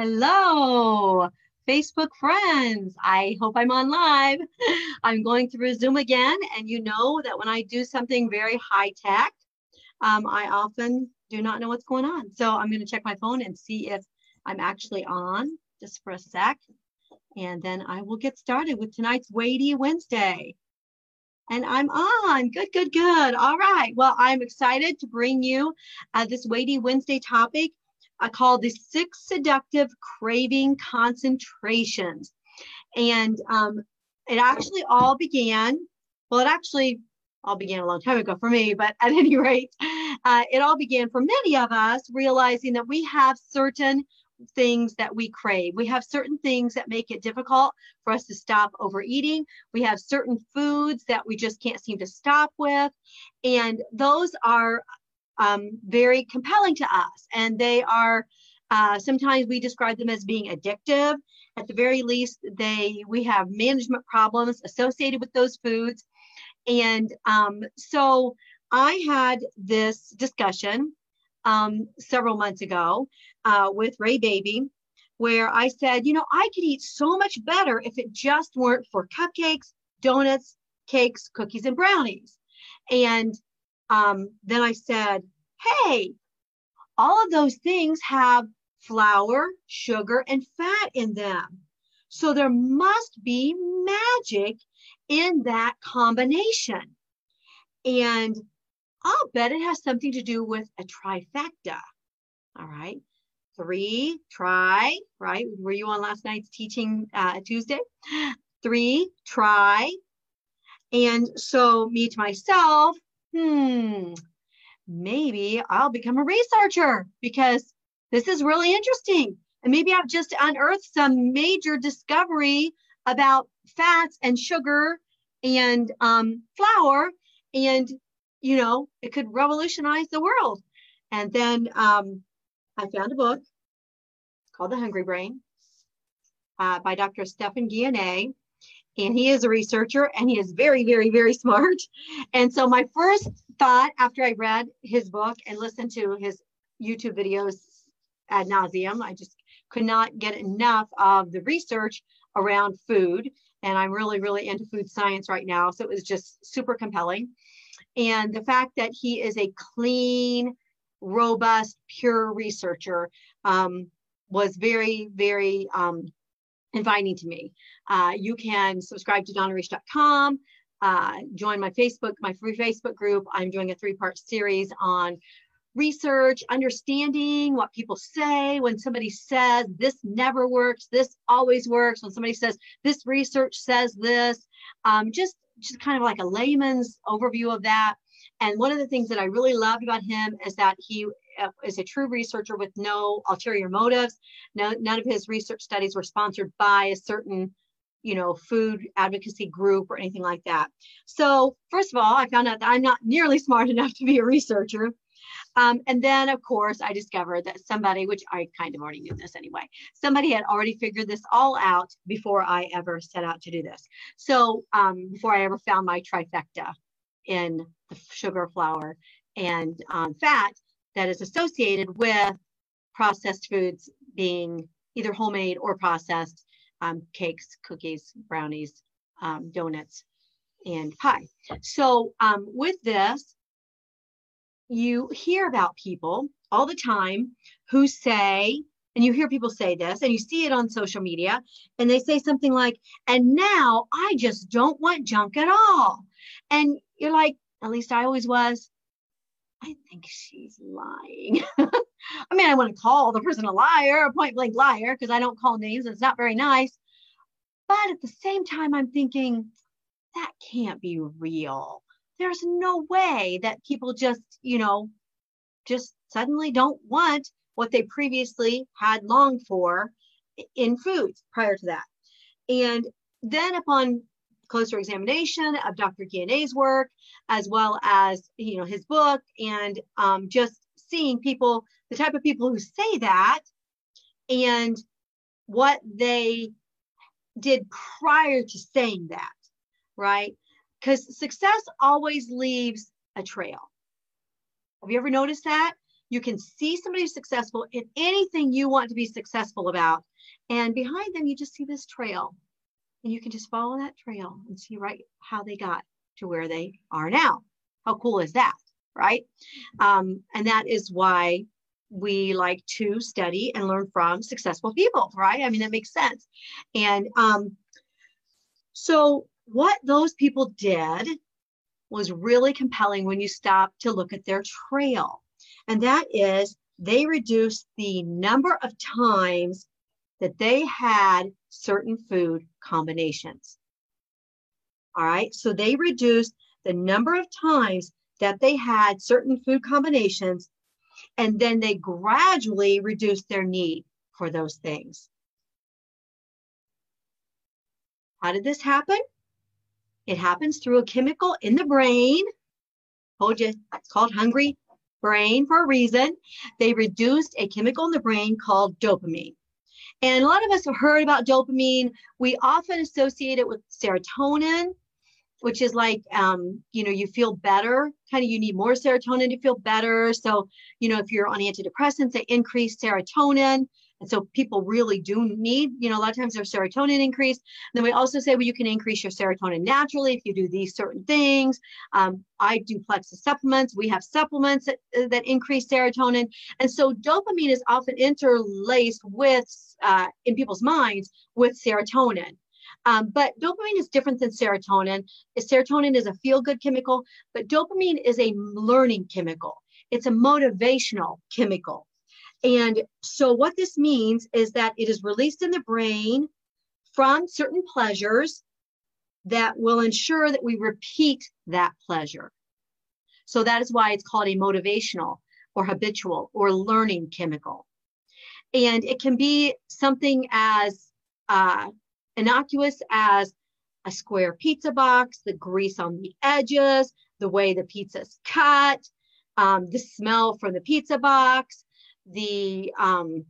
Hello, Facebook friends. I hope I'm on live. I'm going through Zoom again, and you know that when I do something very high tech, um, I often do not know what's going on. So I'm going to check my phone and see if I'm actually on just for a sec. And then I will get started with tonight's Weighty Wednesday. And I'm on. Good, good, good. All right. Well, I'm excited to bring you uh, this Weighty Wednesday topic uh, call the Six Seductive Craving Concentrations. And um, it actually all began, well, it actually all began a long time ago for me, but at any rate, uh, it all began for many of us realizing that we have certain things that we crave. We have certain things that make it difficult for us to stop overeating. We have certain foods that we just can't seem to stop with. And those are um, very compelling to us. And they are, uh, sometimes we describe them as being addictive. At the very least, they we have management problems associated with those foods. And um, so I had this discussion um, several months ago uh, with Ray Baby, where I said, you know, I could eat so much better if it just weren't for cupcakes, donuts, cakes, cookies, and brownies. And um, then I said, hey, all of those things have flour, sugar, and fat in them. So there must be magic in that combination. And I'll bet it has something to do with a trifecta. All right. Three, try, right? Were you on last night's teaching uh, Tuesday? Three, try. And so, me to myself, hmm, maybe I'll become a researcher because this is really interesting. And maybe I've just unearthed some major discovery about fats and sugar and um, flour. And you know, it could revolutionize the world. And then um, I found a book called The Hungry Brain uh, by Dr. Stephan Guyenet. And he is a researcher and he is very, very, very smart. And so my first thought after I read his book and listened to his YouTube videos ad nauseum, I just could not get enough of the research around food. And I'm really, really into food science right now. So it was just super compelling and the fact that he is a clean, robust, pure researcher um, was very, very um, inviting to me. Uh, you can subscribe to donnareish.com, uh, join my Facebook, my free Facebook group. I'm doing a three-part series on research, understanding what people say when somebody says this never works, this always works, when somebody says this research says this, um, just just kind of like a layman's overview of that. And one of the things that I really loved about him is that he uh, is a true researcher with no ulterior motives. No, none of his research studies were sponsored by a certain, you know, food advocacy group or anything like that. So first of all, I found out that I'm not nearly smart enough to be a researcher. Um, and then, of course, I discovered that somebody, which I kind of already knew this anyway, somebody had already figured this all out before I ever set out to do this. So um, before I ever found my trifecta in the sugar, flour, and um, fat that is associated with processed foods being either homemade or processed um, cakes, cookies, brownies, um, donuts, and pie. So um, with this, you hear about people all the time who say, and you hear people say this, and you see it on social media, and they say something like, and now I just don't want junk at all. And you're like, at least I always was. I think she's lying. I mean, I want to call the person a liar, a point blank liar, because I don't call names. It's not very nice. But at the same time, I'm thinking that can't be real there's no way that people just, you know, just suddenly don't want what they previously had longed for in foods prior to that. And then upon closer examination of Dr. Guyenet's work, as well as, you know, his book and um, just seeing people, the type of people who say that and what they did prior to saying that, right? because success always leaves a trail. Have you ever noticed that? You can see somebody successful in anything you want to be successful about. And behind them, you just see this trail. And you can just follow that trail and see right how they got to where they are now. How cool is that? Right. Um, and that is why we like to study and learn from successful people, right? I mean, that makes sense. And um, so, what those people did was really compelling when you stop to look at their trail. And that is they reduced the number of times that they had certain food combinations. All right, so they reduced the number of times that they had certain food combinations, and then they gradually reduced their need for those things. How did this happen? It happens through a chemical in the brain. Told you it's called hungry brain for a reason. They reduced a chemical in the brain called dopamine. And a lot of us have heard about dopamine. We often associate it with serotonin, which is like, um, you know, you feel better. Kind of, you need more serotonin to feel better. So, you know, if you're on antidepressants, they increase serotonin. And so people really do need, you know, a lot of times their serotonin increase. And then we also say, well, you can increase your serotonin naturally if you do these certain things. Um, I do Plexus supplements. We have supplements that, that increase serotonin. And so dopamine is often interlaced with, uh, in people's minds, with serotonin. Um, but dopamine is different than serotonin. Serotonin is a feel good chemical, but dopamine is a learning chemical. It's a motivational chemical. And so, what this means is that it is released in the brain from certain pleasures that will ensure that we repeat that pleasure. So, that is why it's called a motivational or habitual or learning chemical. And it can be something as uh, innocuous as a square pizza box, the grease on the edges, the way the pizza's cut, um, the smell from the pizza box, the um,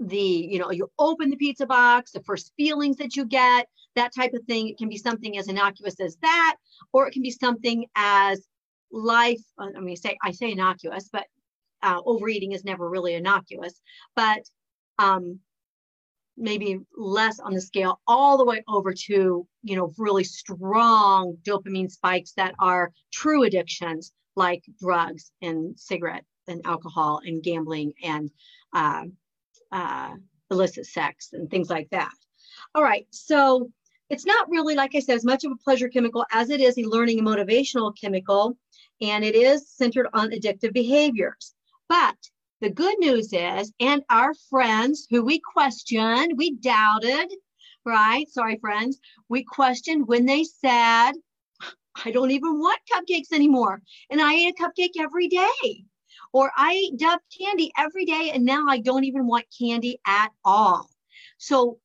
the you know you open the pizza box the first feelings that you get that type of thing. It can be something as innocuous as that or it can be something as life i mean say i say innocuous but uh, overeating is never really innocuous. But um, maybe less on the scale all the way over to you know really strong dopamine spikes that are true addictions like drugs and cigarette and alcohol and gambling and uh, uh, illicit sex and things like that. All right, so it's not really, like I said, as much of a pleasure chemical as it is a learning and motivational chemical, and it is centered on addictive behaviors. But the good news is, and our friends who we questioned, we doubted, right? Sorry, friends, we questioned when they said, I don't even want cupcakes anymore. And I eat a cupcake every day. Or I eat Dove candy every day and now I don't even want candy at all. So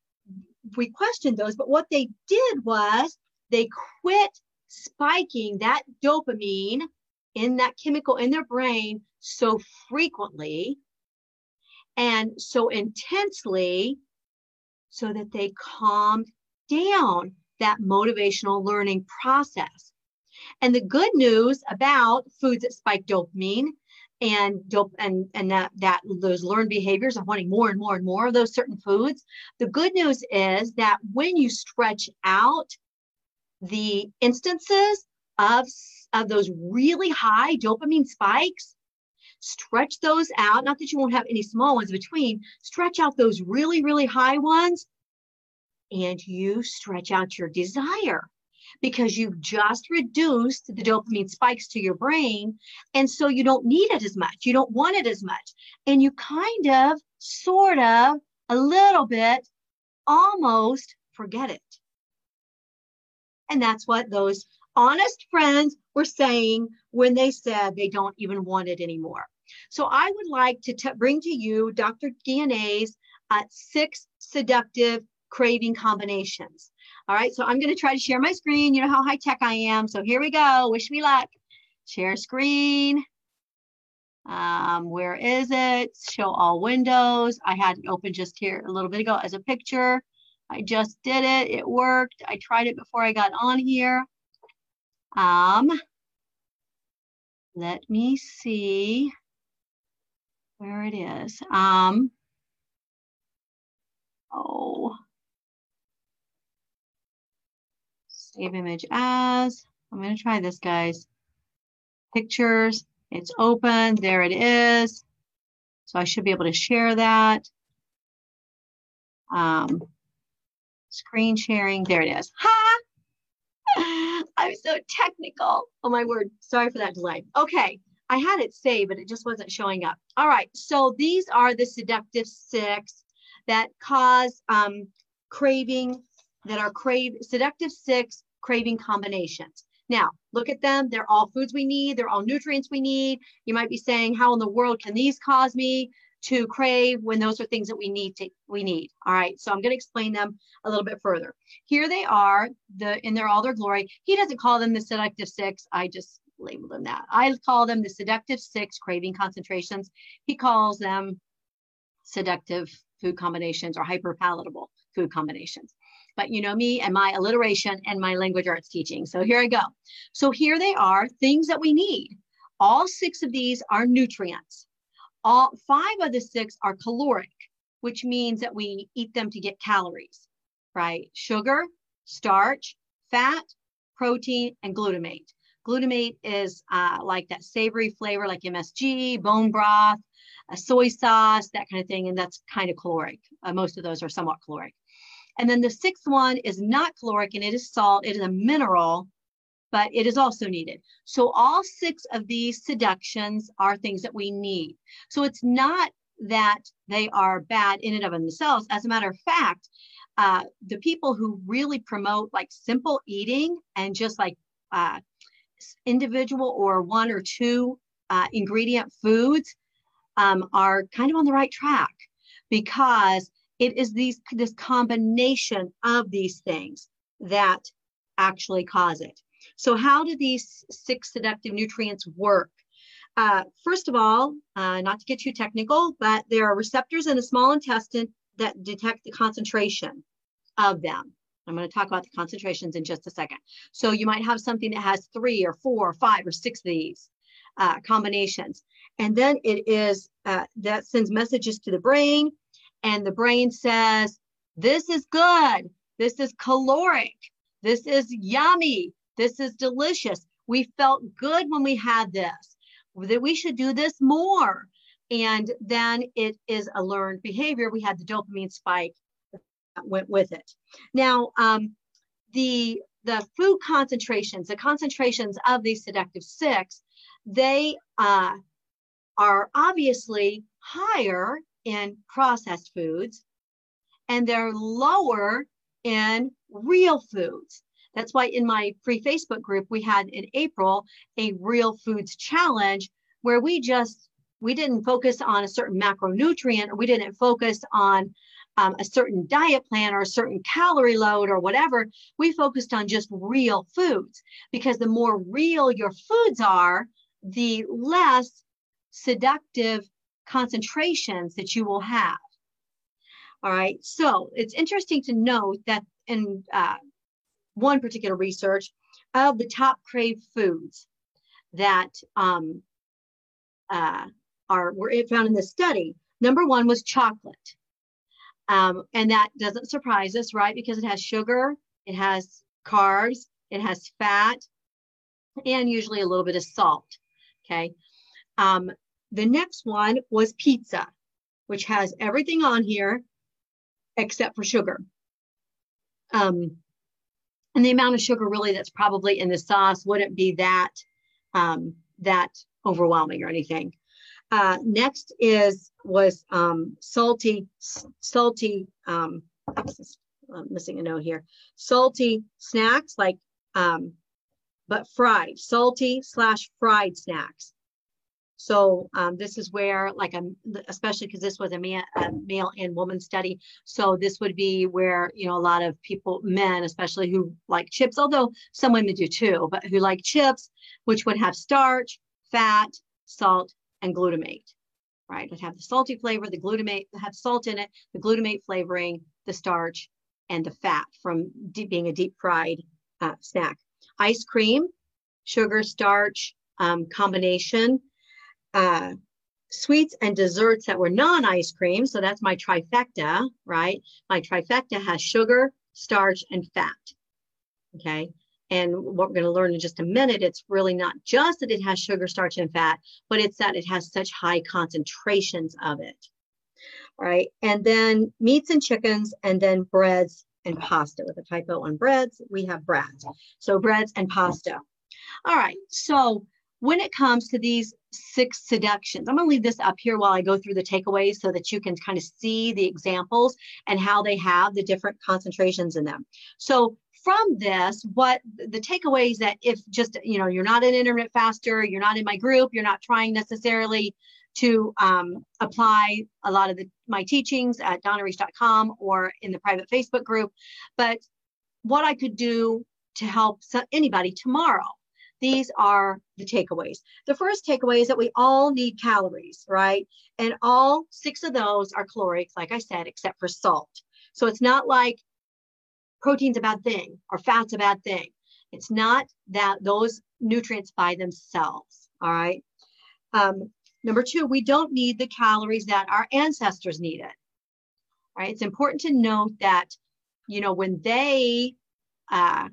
we questioned those, but what they did was they quit spiking that dopamine in that chemical in their brain so frequently and so intensely so that they calmed down that motivational learning process. And the good news about foods that spike dopamine and dope and and that that those learned behaviors of wanting more and more and more of those certain foods the good news is that when you stretch out the instances of of those really high dopamine spikes stretch those out not that you won't have any small ones between stretch out those really really high ones and you stretch out your desire because you've just reduced the dopamine spikes to your brain. And so you don't need it as much. You don't want it as much. And you kind of, sort of, a little bit, almost forget it. And that's what those honest friends were saying when they said they don't even want it anymore. So I would like to t- bring to you Dr. Guyenet's uh, six seductive craving combinations. All right, so I'm going to try to share my screen. You know how high tech I am. So here we go. Wish me luck. Share screen. Um, where is it? Show all windows. I had it open just here a little bit ago as a picture. I just did it. It worked. I tried it before I got on here. Um, let me see. Where it is. Um, oh, save image as. I'm going to try this, guys. Pictures, it's open. There it is. So I should be able to share that. Um, screen sharing. There it is. Ha! I'm so technical. Oh my word. Sorry for that delay. Okay. I had it saved, but it just wasn't showing up. All right. So these are the seductive six that cause um, craving, that are crave seductive six craving combinations. Now, look at them. They're all foods we need. They're all nutrients we need. You might be saying, how in the world can these cause me to crave when those are things that we need to we need all right so i'm going to explain them a little bit further here they are the in their all their glory he doesn't call them the seductive six i just labeled them that. I call them the seductive six craving concentrations. He calls them seductive food combinations or hyper palatable food combinations. But you know me and my alliteration and my language arts teaching. So here i go. So here they are things that we need. All six of these are nutrients. All five of the six are caloric, which means that we eat them to get calories, right? Sugar, starch, fat, protein, and glutamate. Glutamate is uh, like that savory flavor, like MSG, bone broth, soy sauce, that kind of thing, and that's kind of caloric. Uh, most of those are somewhat caloric. And then the sixth one is not caloric, and it is salt. It is a mineral, but it is also needed. So all six of these seductions are things that we need. So it's not that they are bad in and of themselves. As a matter of fact, uh, the people who really promote like simple eating and just like uh, individual or one or two uh, ingredient foods um, are kind of on the right track because it is these this combination of these things that actually cause it. So how do these six seductive nutrients work? Uh, first of all, uh, not to get too technical, but there are receptors in the small intestine that detect the concentration of them. I'm going to talk about the concentrations in just a second. So you might have something that has three or four or five or six of these uh, combinations. And then it is uh, that sends messages to the brain, and the brain says, This is good. This is caloric. This is yummy. This is delicious. We felt good when we had this, that we should do this more. And then it is a learned behavior. We had the dopamine spike went with it. Now, um, the the food concentrations, the concentrations of these seductive six, they uh, are obviously higher in processed foods and they're lower in real foods. That's why in my free Facebook group, we had in April a real foods challenge where we just, we didn't focus on a certain macronutrient or we didn't focus on um, a certain diet plan or a certain calorie load or whatever. We focused on just real foods because the more real your foods are, the less seductive concentrations that you will have. All right. So it's interesting to note that in uh, one particular research of the top crave foods that um, uh, are were found in this study. Number one was chocolate. Um, and that doesn't surprise us, right? Because it has sugar, it has carbs, it has fat, and usually a little bit of salt. Okay. Um, the next one was pizza, which has everything on here except for sugar. Um, and the amount of sugar really that's probably in the sauce wouldn't be that um, that overwhelming or anything. Uh, next is was um, salty salty. Um, I'm missing a note here. Salty snacks like, um, but fried salty slash fried snacks. So um, this is where, like, a, especially because this was a, man, a male and woman study. So this would be where you know a lot of people, men especially, who like chips, although some women do too, but who like chips, which would have starch, fat, salt, and glutamate. Right, would have the salty flavor, the glutamate have salt in it, the glutamate flavoring, the starch, and the fat from deep, being a deep fried uh, snack. Ice cream, sugar, starch um, combination uh, sweets and desserts that were non-ice cream. So that's my trifecta, right? My trifecta has sugar, starch, and fat. Okay. And what we're going to learn in just a minute, it's really not just that it has sugar, starch, and fat, but it's that it has such high concentrations of it. All right. And then meats and chickens, and then breads and pasta. With a typo on breads, we have breads. So breads and pasta. All right. So when it comes to these six seductions, I'm going to leave this up here while I go through the takeaways so that you can kind of see the examples and how they have the different concentrations in them. So from this, what the takeaways that if just, you know, you're not an intermittent faster, you're not in my group, you're not trying necessarily to um, apply a lot of the, my teachings at donnareish.com or in the private Facebook group, but what I could do to help anybody tomorrow. These are the takeaways. The first takeaway is that we all need calories, right? And all six of those are caloric, like I said, except for salt. So it's not like protein's a bad thing or fat's a bad thing. It's not that those nutrients by themselves. All right. Um, number two, we don't need the calories that our ancestors needed. All right. It's important to note that, you know, when they, uh,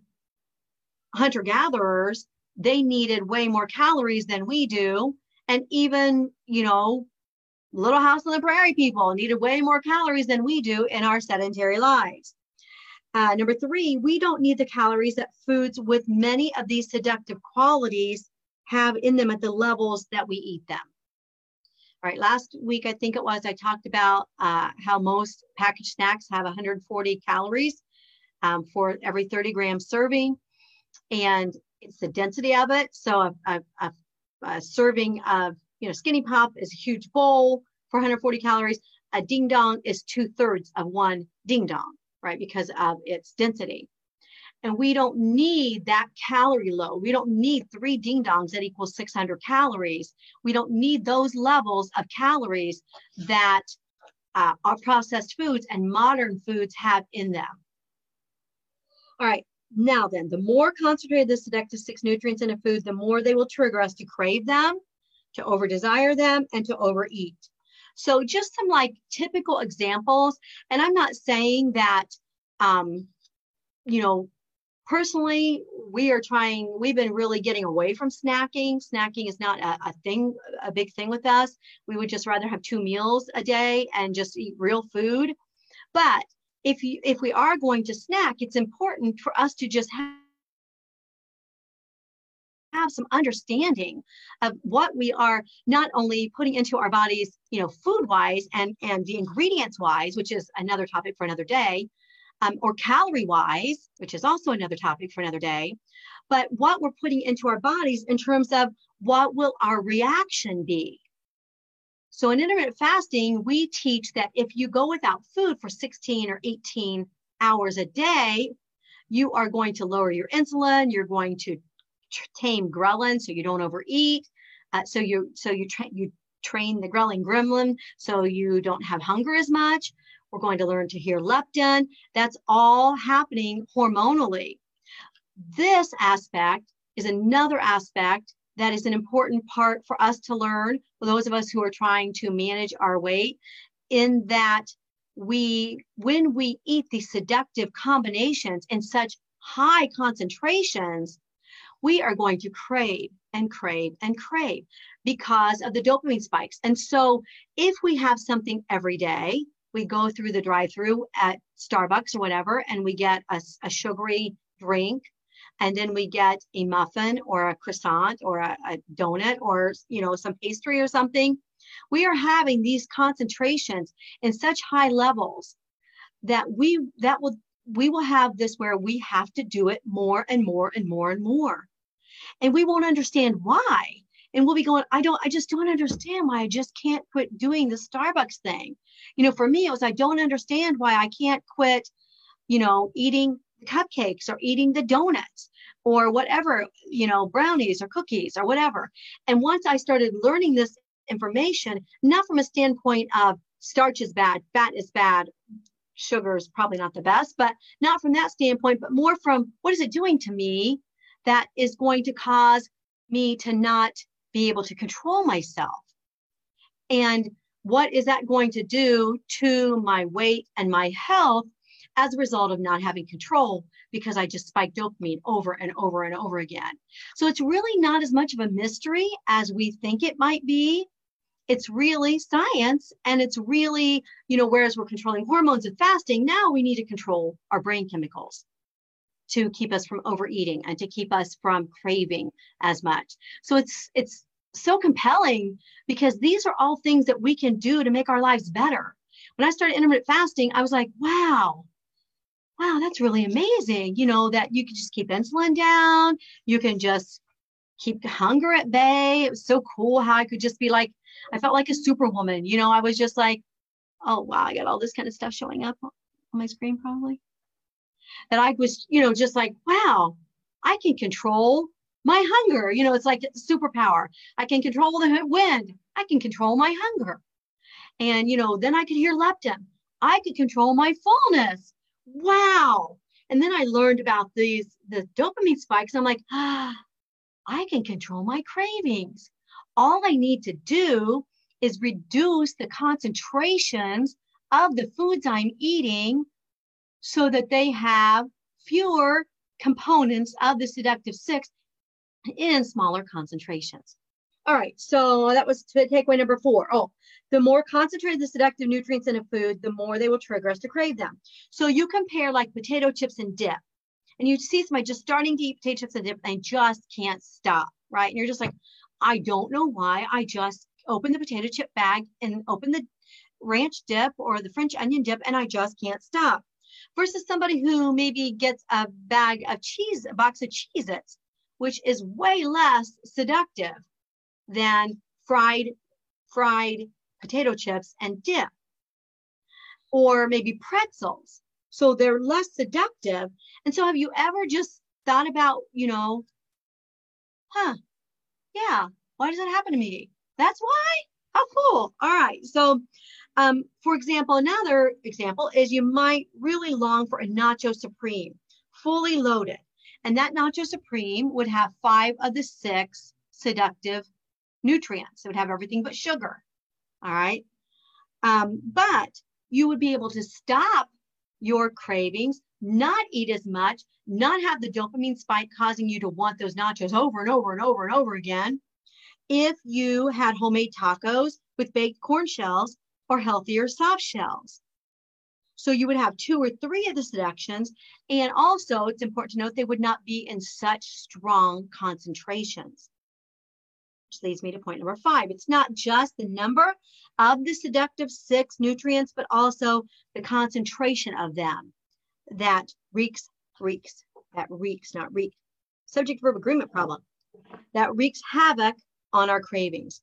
hunter gatherers, they needed way more calories than we do. And even, you know, Little House on the Prairie people needed way more calories than we do in our sedentary lives. Uh, number three, we don't need the calories that foods with many of these seductive qualities have in them at the levels that we eat them. All right, last week, I think it was, I talked about uh, how most packaged snacks have 140 calories um, for every 30 gram serving. And it's the density of it. So a, a, a, a serving of, you know, Skinny Pop is a huge bowl for 140 calories. A ding dong is two thirds of one ding dong right? Because of its density. And we don't need that calorie load. We don't need three ding dongs that equals 600 calories. We don't need those levels of calories that uh, our processed foods and modern foods have in them. All right, now then, the more concentrated the seductive six nutrients in a food, the more they will trigger us to crave them, to over desire them, and to overeat. So just some like typical examples. And I'm not saying that, um, you know, personally, we are trying, we've been really getting away from snacking. Snacking is not a, a thing, a big thing with us. We would just rather have two meals a day and just eat real food. But if you if we are going to snack, it's important for us to just have have some understanding of what we are not only putting into our bodies, you know, food wise and, and the ingredients wise, which is another topic for another day, um, or calorie wise, which is also another topic for another day, but what we're putting into our bodies in terms of what will our reaction be. So in intermittent fasting, we teach that if you go without food for 16 or 18 hours a day, you are going to lower your insulin, you're going to tame ghrelin so you don't overeat. Uh, so you so you train you train the ghrelin gremlin so you don't have hunger as much. We're going to learn to hear leptin. That's all happening hormonally. This aspect is another aspect that is an important part for us to learn for those of us who are trying to manage our weight in that we when we eat these seductive combinations in such high concentrations we are going to crave and crave and crave because of the dopamine spikes. And so if we have something every day, we go through the drive through at Starbucks or whatever, and we get a, a, sugary drink, and then we get a muffin or a croissant or a, a donut or you know some pastry or something. We are having these concentrations in such high levels that we that will we will have this where we have to do it more and more and more and more and we won't understand why. And we'll be going i don't i just don't understand why i just can't quit doing the starbucks thing. You know for me it was i don't understand why i can't quit you know eating the cupcakes or eating the donuts or whatever you know brownies or cookies or whatever. And once i started learning this information not from a standpoint of starch is bad fat is bad sugar is probably not the best but not from that standpoint but more from what is it doing to me that is going to cause me to not be able to control myself. And what is that going to do to my weight and my health as a result of not having control because I just spiked dopamine over and over and over again. So it's really not as much of a mystery as we think it might be. It's really science and it's really, you know, whereas we're controlling hormones and fasting, now we need to control our brain chemicals to keep us from overeating and to keep us from craving as much. So it's it's so compelling because these are all things that we can do to make our lives better. When I started intermittent fasting, I was like, wow, wow, that's really amazing. You know, that you can just keep insulin down, you can just keep hunger at bay. It was so cool how I could just be like, I felt like a superwoman. You know, I was just like, oh, wow, I got all this kind of stuff showing up on my screen probably. That I was, you know, just like, wow, I can control my hunger. You know, it's like superpower. I can control the wind. I can control my hunger. And, you know, then I could hear leptin. I could control my fullness wow. And then I learned about these the dopamine spikes. I'm like, ah, I can control my cravings. All I need to do is reduce the concentrations of the foods I'm eating so that they have fewer components of the seductive six in smaller concentrations. All right, so that was takeaway number four. Oh, the more concentrated the seductive nutrients in a food, the more they will trigger us to crave them. So you compare like potato chips and dip, and you see somebody just starting to eat potato chips and dip and just can't stop, right? And you're just like, I don't know why. I just open the potato chip bag and open the ranch dip or the French onion dip, and I just can't stop. Versus somebody who maybe gets a bag of cheese, a box of Cheez Its, which is way less seductive than fried fried potato chips and dip. Or maybe pretzels. So they're less seductive. And so have you ever just thought about you know huh yeah why does that happen to me? That's why? How cool. All right. So um, for example another example is you might really long for a nacho supreme fully loaded and that nacho supreme would have five of the six seductive nutrients. It would have everything but sugar. All right. Um, but you would be able to stop your cravings, not eat as much, not have the dopamine spike causing you to want those nachos over and over and over and over again. If you had homemade tacos with baked corn shells or healthier soft shells. So you would have two or three of the seductions. And also, it's important to note they would not be in such strong concentrations which leads me to point number five. It's not just the number of the seductive six nutrients, but also the concentration of them that wreaks, wreaks, that wreaks, not wreak. Subject verb agreement problem that wreaks havoc on our cravings.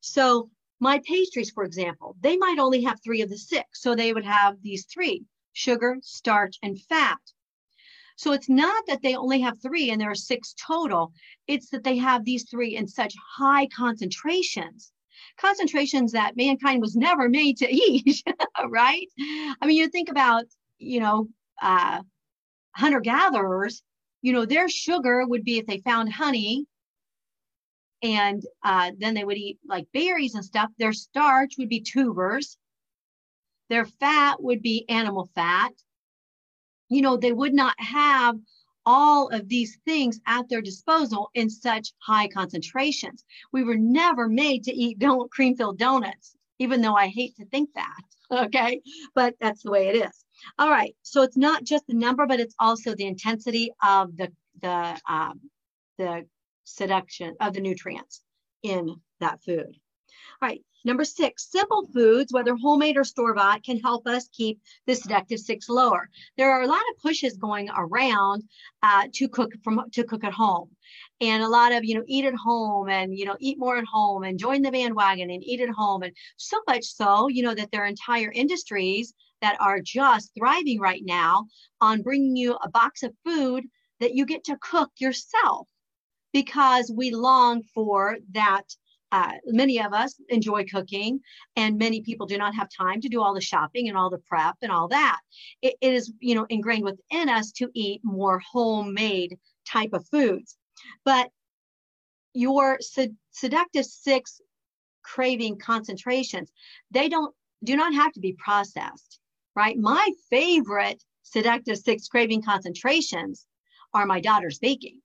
So my pastries, for example, they might only have three of the six. So they would have these three, sugar, starch, and fat. So it's not that they only have three and there are six total. It's that they have these three in such high concentrations, concentrations that mankind was never made to eat, right? I mean, you think about, you know, uh, hunter gatherers, you know, their sugar would be if they found honey and uh, then they would eat like berries and stuff. Their starch would be tubers. Their fat would be animal fat you know, they would not have all of these things at their disposal in such high concentrations. We were never made to eat cream filled donuts, even though I hate to think that. Okay. But that's the way it is. All right. So it's not just the number, but it's also the intensity of the the um, the seduction of the nutrients in that food. All right. Number six, simple foods, whether homemade or store bought, can help us keep the seductive six lower. There are a lot of pushes going around uh, to cook from to cook at home, and a lot of you know eat at home and you know eat more at home and join the bandwagon and eat at home, and so much so you know that there are entire industries that are just thriving right now on bringing you a box of food that you get to cook yourself because we long for that uh, many of us enjoy cooking and many people do not have time to do all the shopping and all the prep and all that it, it is you know ingrained within us to eat more homemade type of foods but your sed- seductive six craving concentrations, they don't do not have to be processed, right? My favorite seductive six craving concentrations are my daughter's baking,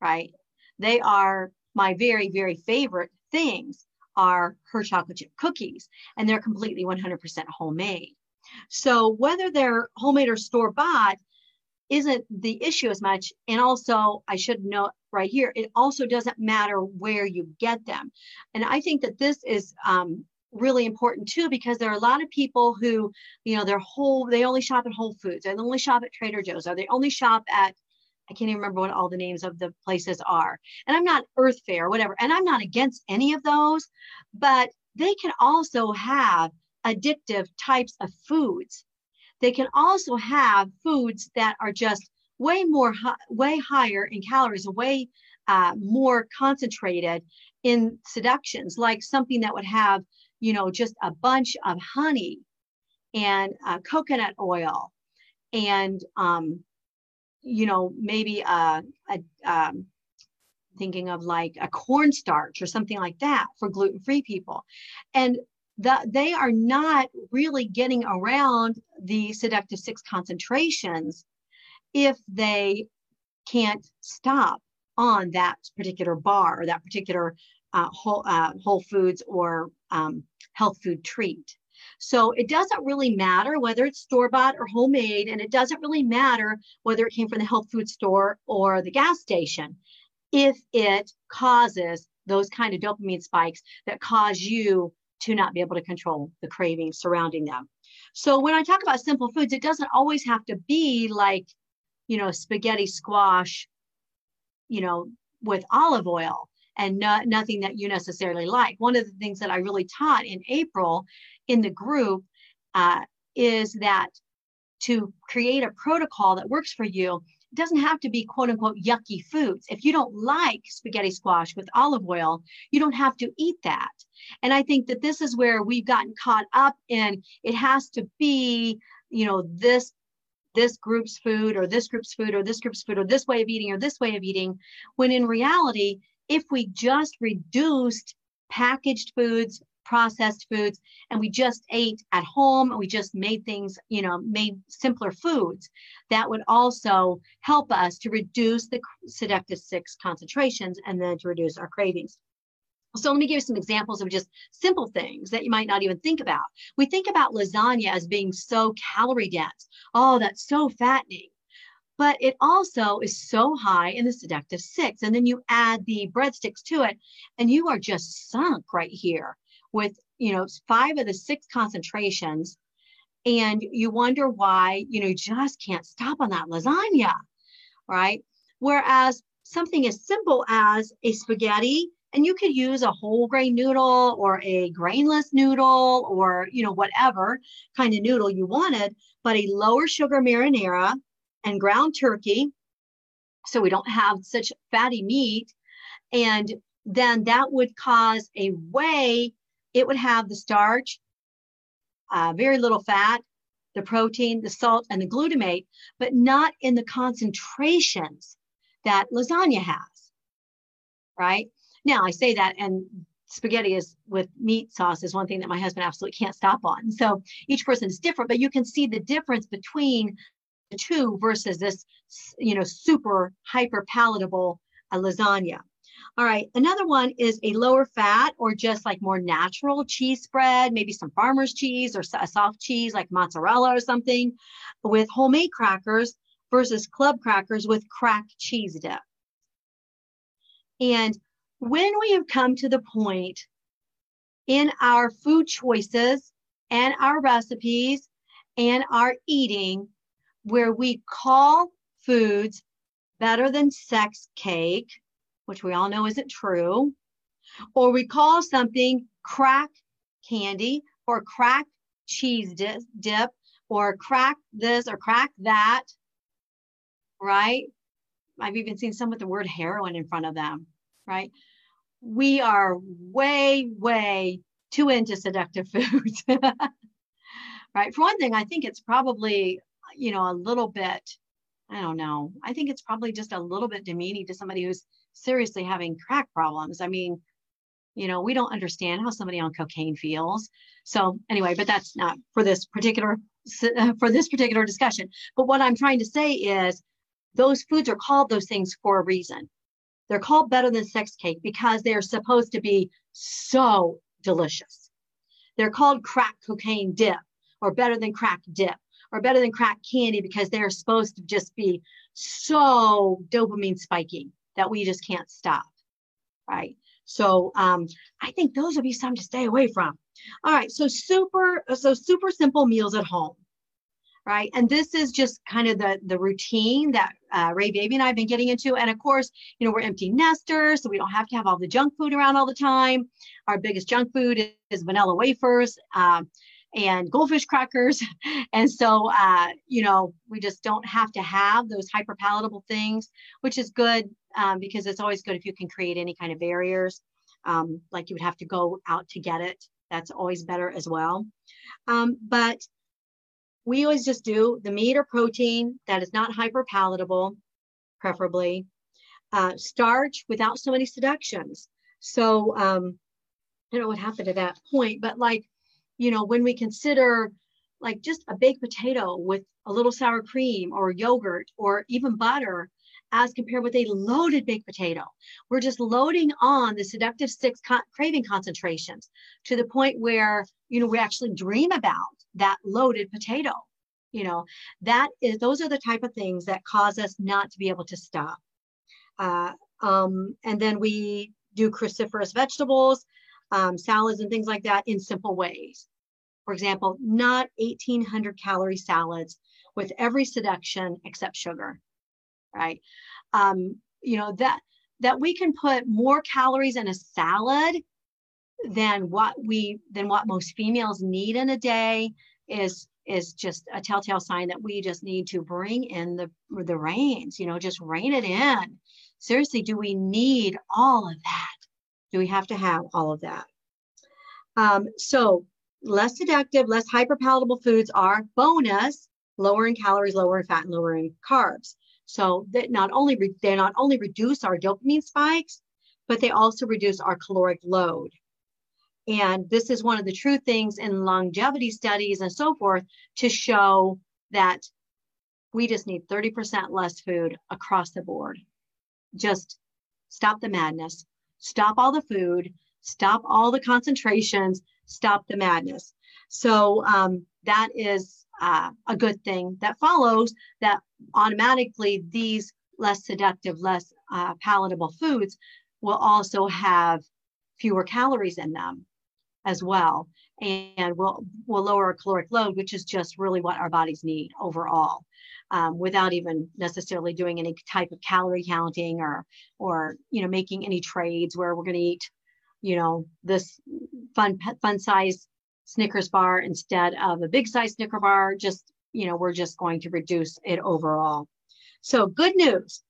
right? They are my very, very favorite things are her chocolate chip cookies, and they're completely 100% homemade. So whether they're homemade or store bought isn't the issue as much. And also, I should note right here, it also doesn't matter where you get them. And I think that this is um, really important too because there are a lot of people who you know they're whole they only shop at whole foods they only shop at trader joe's or they only shop at i can't even remember what all the names of the places are. And i'm not earth fare whatever and i'm not against any of those but they can also have addictive types of foods. They can also have foods that are just way more way higher in calories way uh, more concentrated in seductions like something that would have you know, just a bunch of honey and uh, coconut oil and, um, you know, maybe a, a um, thinking of like a cornstarch or something like that for gluten-free people. And the, they are not really getting around the seductive six concentrations if they can't stop on that particular bar or that particular uh, whole, uh, whole foods or um, health food treat. So it doesn't really matter whether it's store bought or homemade, and it doesn't really matter whether it came from the health food store or the gas station if it causes those kind of dopamine spikes that cause you to not be able to control the cravings surrounding them. So when I talk about simple foods, it doesn't always have to be like, you know, spaghetti squash, you know, with olive oil and not, nothing that you necessarily like. One of the things that I really taught in April in the group uh, is that to create a protocol that works for you, it doesn't have to be quote unquote yucky foods. If you don't like spaghetti squash with olive oil, you don't have to eat that. And I think that this is where we've gotten caught up in it has to be, you know, this this group's food or this group's food or this group's food or this way of eating or this way of eating when in reality if we just reduced packaged foods, processed foods, and we just ate at home and we just made things, you know, made simpler foods, that would also help us to reduce the seductive six concentrations and then to reduce our cravings. So let me give you some examples of just simple things that you might not even think about. We think about lasagna as being so calorie dense. Oh, that's so fattening but it also is so high in the seductive six. And then you add the breadsticks to it, and you are just sunk right here with, you know, five of the six concentrations. And you wonder why, you know, you just can't stop on that lasagna, right? Whereas something as simple as a spaghetti, and you could use a whole grain noodle or a grainless noodle or, you know, whatever kind of noodle you wanted, but a lower sugar marinara and ground turkey so we don't have such fatty meat and then that would cause a whey it would have the starch uh, very little fat the protein the salt and the glutamate but not in the concentrations that lasagna has right now i say that and spaghetti is with meat sauce is one thing that my husband absolutely can't stop on so each person is different but you can see the difference between the two versus this, you know, super hyper palatable uh, lasagna. All right, another one is a lower fat or just like more natural cheese spread, maybe some farmer's cheese or a soft cheese like mozzarella or something with homemade crackers versus club crackers with cracked cheese dip. And when we have come to the point in our food choices and our recipes and our eating where we call foods better than sex cake, which we all know isn't true, or we call something crack candy or crack cheese dip or crack this or crack that, right? I've even seen some with the word heroin in front of them, right? We are way, way too into seductive foods. right? For one thing, I think it's probably you know, a little bit, I don't know. I think it's probably just a little bit demeaning to somebody who's seriously having crack problems. I mean, You know, we don't understand how somebody on cocaine feels. So anyway, but that's not for this particular for this particular discussion. But what I'm trying to say is those foods are called those things for a reason. They're called better than sex cake because they're supposed to be so delicious. They're called crack cocaine dip or better than crack dip or better than crack candy because they're supposed to just be so dopamine spiking that we just can't stop. Right. So um, I think those would be some to stay away from. All right. So super, so super simple meals at home. Right. And this is just kind of the, the routine that uh, Ray Baby and I have been getting into. And of course, you know, we're empty nesters, so we don't have to have all the junk food around all the time. Our biggest junk food is, is vanilla wafers. Um, and goldfish crackers. And so, uh, you know, we just don't have to have those hyper palatable things, which is good um, because it's always good if you can create any kind of barriers, um, like you would have to go out to get it. That's always better as well. Um, but we always just do the meat or protein that is not hyper palatable, preferably. Uh, starch without so many seductions. So um, I don't know what happened at that point, but like you know, when we consider like just a baked potato with a little sour cream or yogurt or even butter as compared with a loaded baked potato. We're just loading on the seductive six craving concentrations to the point where, you know, we actually dream about that loaded potato. You know, that is, those are the type of things that cause us not to be able to stop. Uh, um, and then we do cruciferous vegetables, um, salads and things like that in simple ways. For example, not 1800 calorie salads with every seduction except sugar, right? Um, you know, that, that we can put more calories in a salad than what we, than what most females need in a day is, is just a telltale sign that we just need to bring in the, the reins, you know, just rein it in. Seriously, do we need all of that? Do we have to have all of that? Um, so less seductive, less hyperpalatable foods are bonus, lower in calories, lower in fat, and lower in carbs. So that not only re- they not only reduce our dopamine spikes, but they also reduce our caloric load. And this is one of the true things in longevity studies and so forth to show that we just need 30% less food across the board. Just stop the madness, stop all the food, stop all the concentrations, stop the madness. So um, that is uh, a good thing that follows that automatically these less seductive, less uh, palatable foods will also have fewer calories in them as well and will will lower our caloric load which is just really what our bodies need overall um, without even necessarily doing any type of calorie counting or or you know making any trades where we're going to eat you know, this fun fun size Snickers bar instead of a big size Snicker bar. Just, you know, we're just going to reduce it overall. So good news.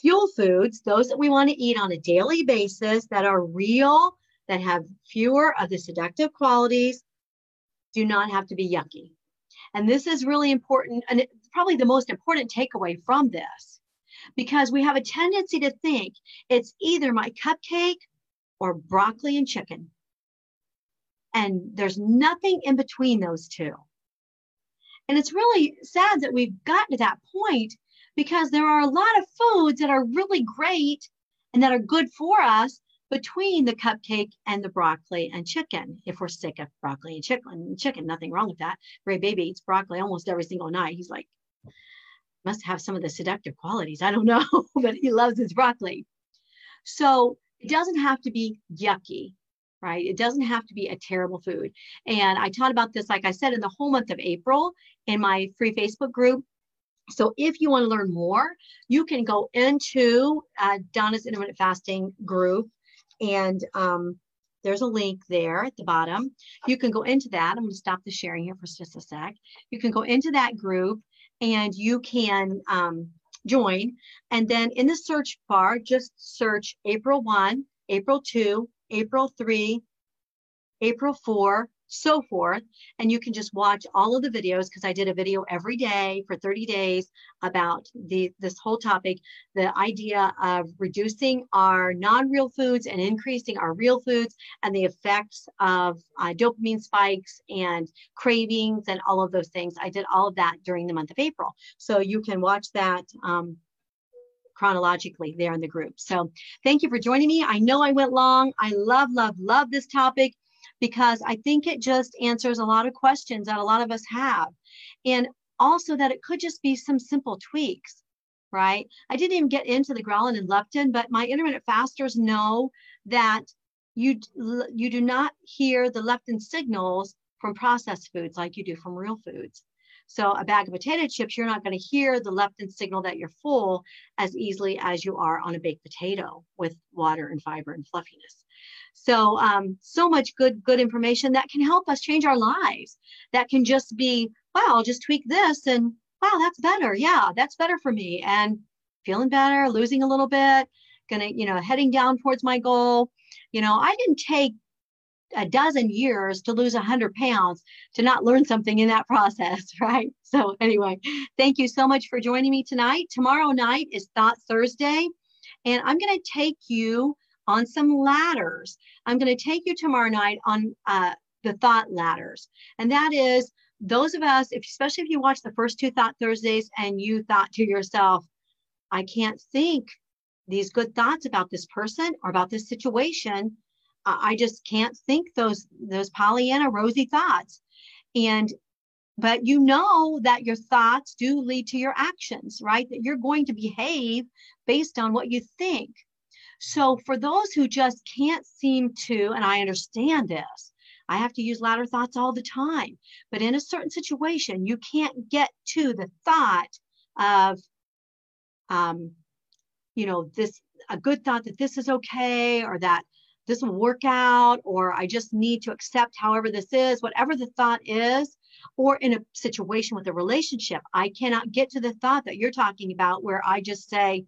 Fuel foods, those that we want to eat on a daily basis that are real, that have fewer of the seductive qualities, do not have to be yucky. And this is really important, and probably the most important takeaway from this, because we have a tendency to think it's either my cupcake or broccoli and chicken. And there's nothing in between those two. And it's really sad that we've gotten to that point because there are a lot of foods that are really great and that are good for us between the cupcake and the broccoli and chicken. If we're sick of broccoli and chicken, chicken, nothing wrong with that. Ray Baby eats broccoli almost every single night. He's like, must have some of the seductive qualities. I don't know, but he loves his broccoli. So it doesn't have to be yucky, right? It doesn't have to be a terrible food. And I taught about this, like I said, in the whole month of April in my free Facebook group. So if you want to learn more, you can go into uh, Donna's intermittent fasting group and um, there's a link there at the bottom. You can go into that. I'm going to stop the sharing here for just a sec. You can go into that group and you can um, join. And then in the search bar, just search April 1, April 2, April 3, April 4, so forth. And you can just watch all of the videos because I did a video every day for 30 days about the this whole topic, the idea of reducing our non-real foods and increasing our real foods and the effects of uh, dopamine spikes and cravings and all of those things. I did all of that during the month of April. So you can watch that um, chronologically there in the group. So thank you for joining me. I know I went long. I love, love, love this topic because I think it just answers a lot of questions that a lot of us have. And also that it could just be some simple tweaks, right? I didn't even get into the ghrelin and leptin, but my intermittent fasters know that you, you do not hear the leptin signals from processed foods like you do from real foods. So a bag of potato chips, you're not going to hear the leptin signal that you're full as easily as you are on a baked potato with water and fiber and fluffiness. So, um, so much good, good information that can help us change our lives. That can just be, wow, I'll just tweak this and wow, that's better. Yeah, that's better for me. And feeling better, losing a little bit, gonna, you know, heading down towards my goal. You know, I didn't take a dozen years to lose 100 pounds to not learn something in that process, right? So, anyway, thank you so much for joining me tonight. Tomorrow night is Thought Thursday, and I'm going to take you on some ladders. I'm going to take you tomorrow night on uh, the thought ladders, and that is those of us, if, especially if you watch the first two Thought Thursdays and you thought to yourself, I can't think these good thoughts about this person or about this situation I just can't think those those Pollyanna rosy thoughts. And but you know that your thoughts do lead to your actions, right? That you're going to behave based on what you think. So for those who just can't seem to, and I understand this, I have to use ladder thoughts all the time. But in a certain situation, you can't get to the thought of, um, you know, this a good thought that this is okay or that this will work out, or I just need to accept however this is, whatever the thought is, or in a situation with a relationship, I cannot get to the thought that you're talking about where I just say,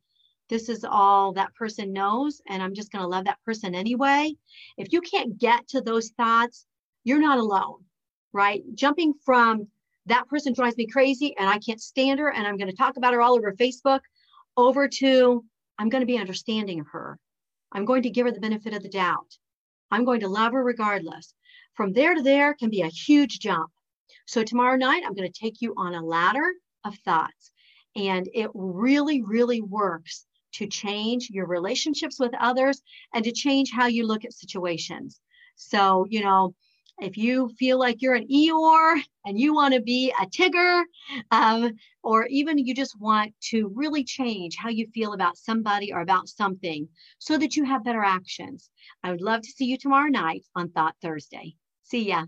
this is all that person knows, and I'm just going to love that person anyway. If you can't get to those thoughts, you're not alone, right? Jumping from that person drives me crazy and I can't stand her and I'm going to talk about her all over Facebook over to I'm going to be understanding of her. I'm going to give her the benefit of the doubt. I'm going to love her regardless. From there to there can be a huge jump. So tomorrow night, I'm going to take you on a ladder of thoughts. And it really, really works to change your relationships with others and to change how you look at situations. So, you know, if you feel like you're an Eeyore and you want to be a Tigger, um, or even you just want to really change how you feel about somebody or about something so that you have better actions, I would love to see you tomorrow night on Thought Thursday. See ya.